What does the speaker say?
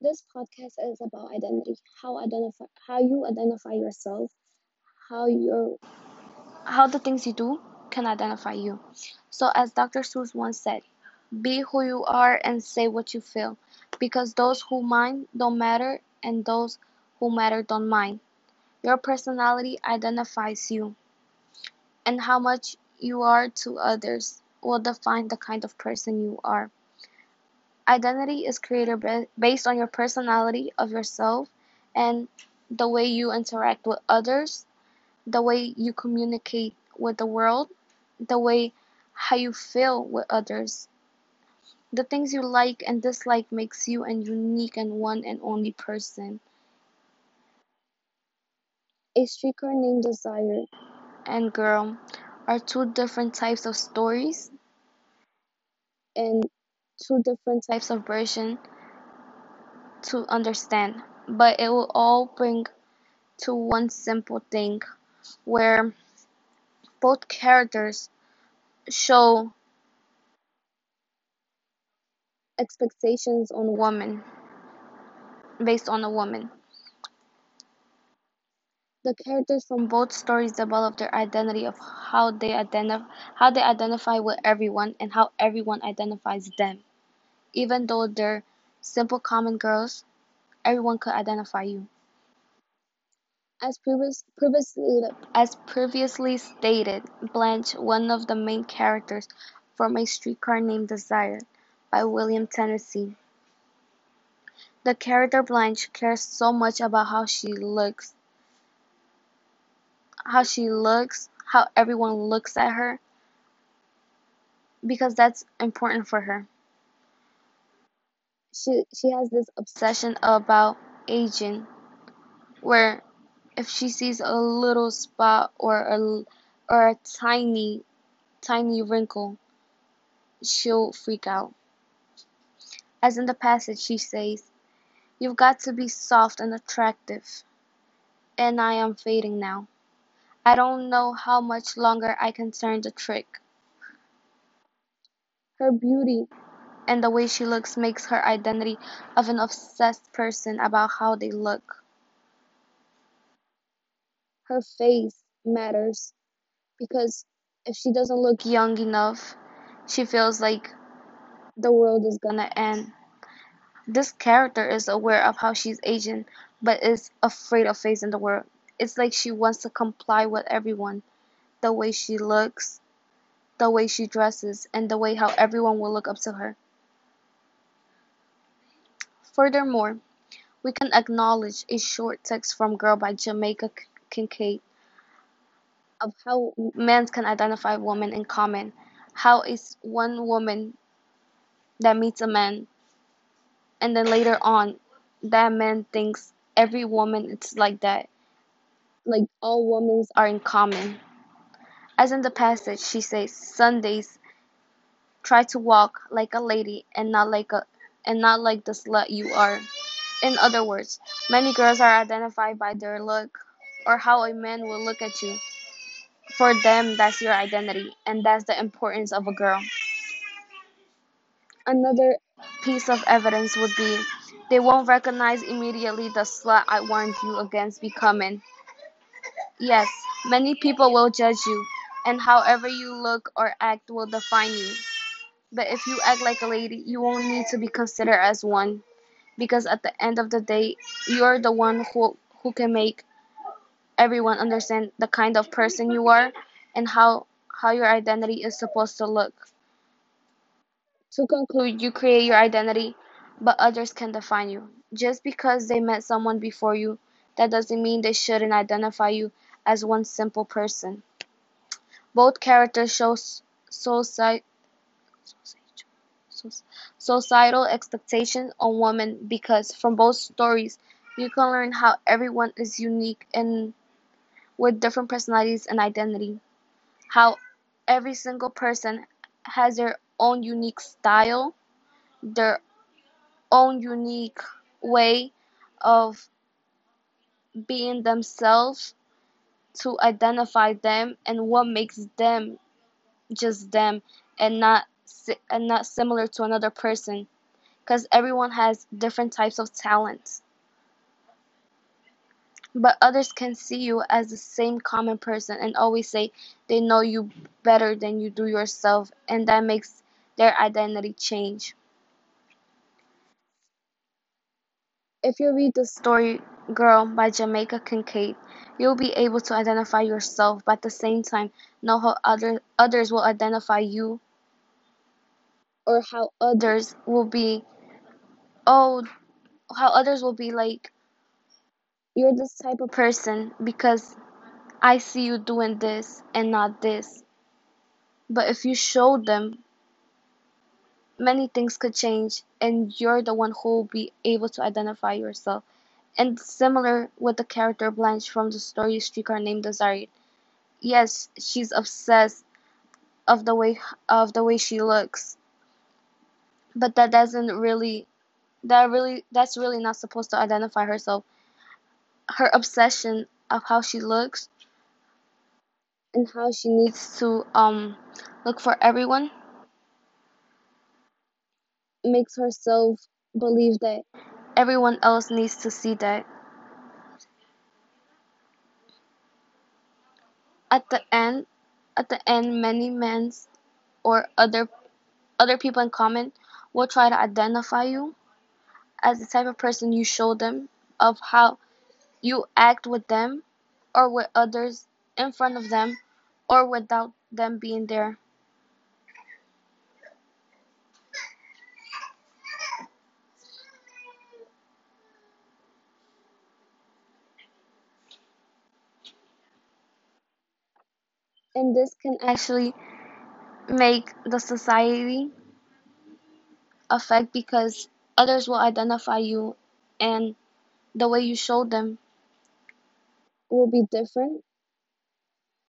This podcast is about identity, how identify how you identify yourself, how your how the things you do can identify you. So as Dr. Seuss once said, be who you are and say what you feel, because those who mind don't matter and those who matter don't mind. Your personality identifies you, and how much you are to others will define the kind of person you are. Identity is created based on your personality of yourself and the way you interact with others, the way you communicate with the world, the way how you feel with others. The things you like and dislike makes you a unique and one and only person. A streetcar named Desire and Girl are two different types of stories and two different types of version to understand, but it will all bring to one simple thing where both characters show expectations on woman based on a woman. The characters from both stories develop their identity of how they identify how they identify with everyone and how everyone identifies them. Even though they're simple common girls, everyone could identify you. As, previous, previously, as previously stated, Blanche, one of the main characters from A Streetcar Named Desire by William Tennessee. The character Blanche cares so much about how she looks how she looks, how everyone looks at her, because that's important for her. She she has this obsession about aging, where if she sees a little spot or a or a tiny tiny wrinkle, she'll freak out. As in the passage, she says, You've got to be soft and attractive, and I am fading now. I don't know how much longer I can turn the trick. Her beauty and the way she looks makes her identity of an obsessed person about how they look. Her face matters because if she doesn't look young enough, she feels like the world is gonna end. This character is aware of how she's aging, but is afraid of facing the world. It's like she wants to comply with everyone. The way she looks, the way she dresses, and the way how everyone will look up to her. Furthermore, we can acknowledge a short text from Girl by Jamaica Kincaid of how men can identify women in common. How is one woman that meets a man and then later on that man thinks every woman is like that like all women are in common. As in the passage, she says, Sundays, try to walk like a lady and not like a and not like the slut you are. In other words, many girls are identified by their look or how a man will look at you. For them, that's your identity, and that's the importance of a girl. Another piece of evidence would be they won't recognize immediately the slut I warned you against becoming. Yes, many people will judge you, and however you look or act will define you. But if you act like a lady, you won't need to be considered as one, because at the end of the day, you're the one who who can make everyone understand the kind of person you are and how how your identity is supposed to look. To conclude, you create your identity, but others can define you. Just because they met someone before you, that doesn't mean they shouldn't identify you as one simple person. Both characters show societal expectations on women because from both stories you can learn how everyone is unique and with different personalities and identity. How every single person has their own unique style, their own unique way of being themselves to identify them and what makes them just them and not and not similar to another person because everyone has different types of talents. But others can see you as the same common person and always say they know you better than you do yourself, and that makes their identity change. If you read the story Girl by Jamaica Kincaid, you'll be able to identify yourself, but at the same time know how other, others will identify you or how others will be oh how others will be like you're this type of person because I see you doing this and not this. But if you show them many things could change and you're the one who will be able to identify yourself. And similar with the character Blanche from the story Streetcar Named Desire. Yes, she's obsessed of the way of the way she looks. But that doesn't really that really that's really not supposed to identify herself. Her obsession of how she looks and how she needs to um look for everyone makes herself believe that everyone else needs to see that. At the end, at the end, many men or other other people in common will try to identify you as the type of person you show them of how you act with them or with others in front of them or without them being there. And this can actually make the society affect because others will identify you and the way you show them will be different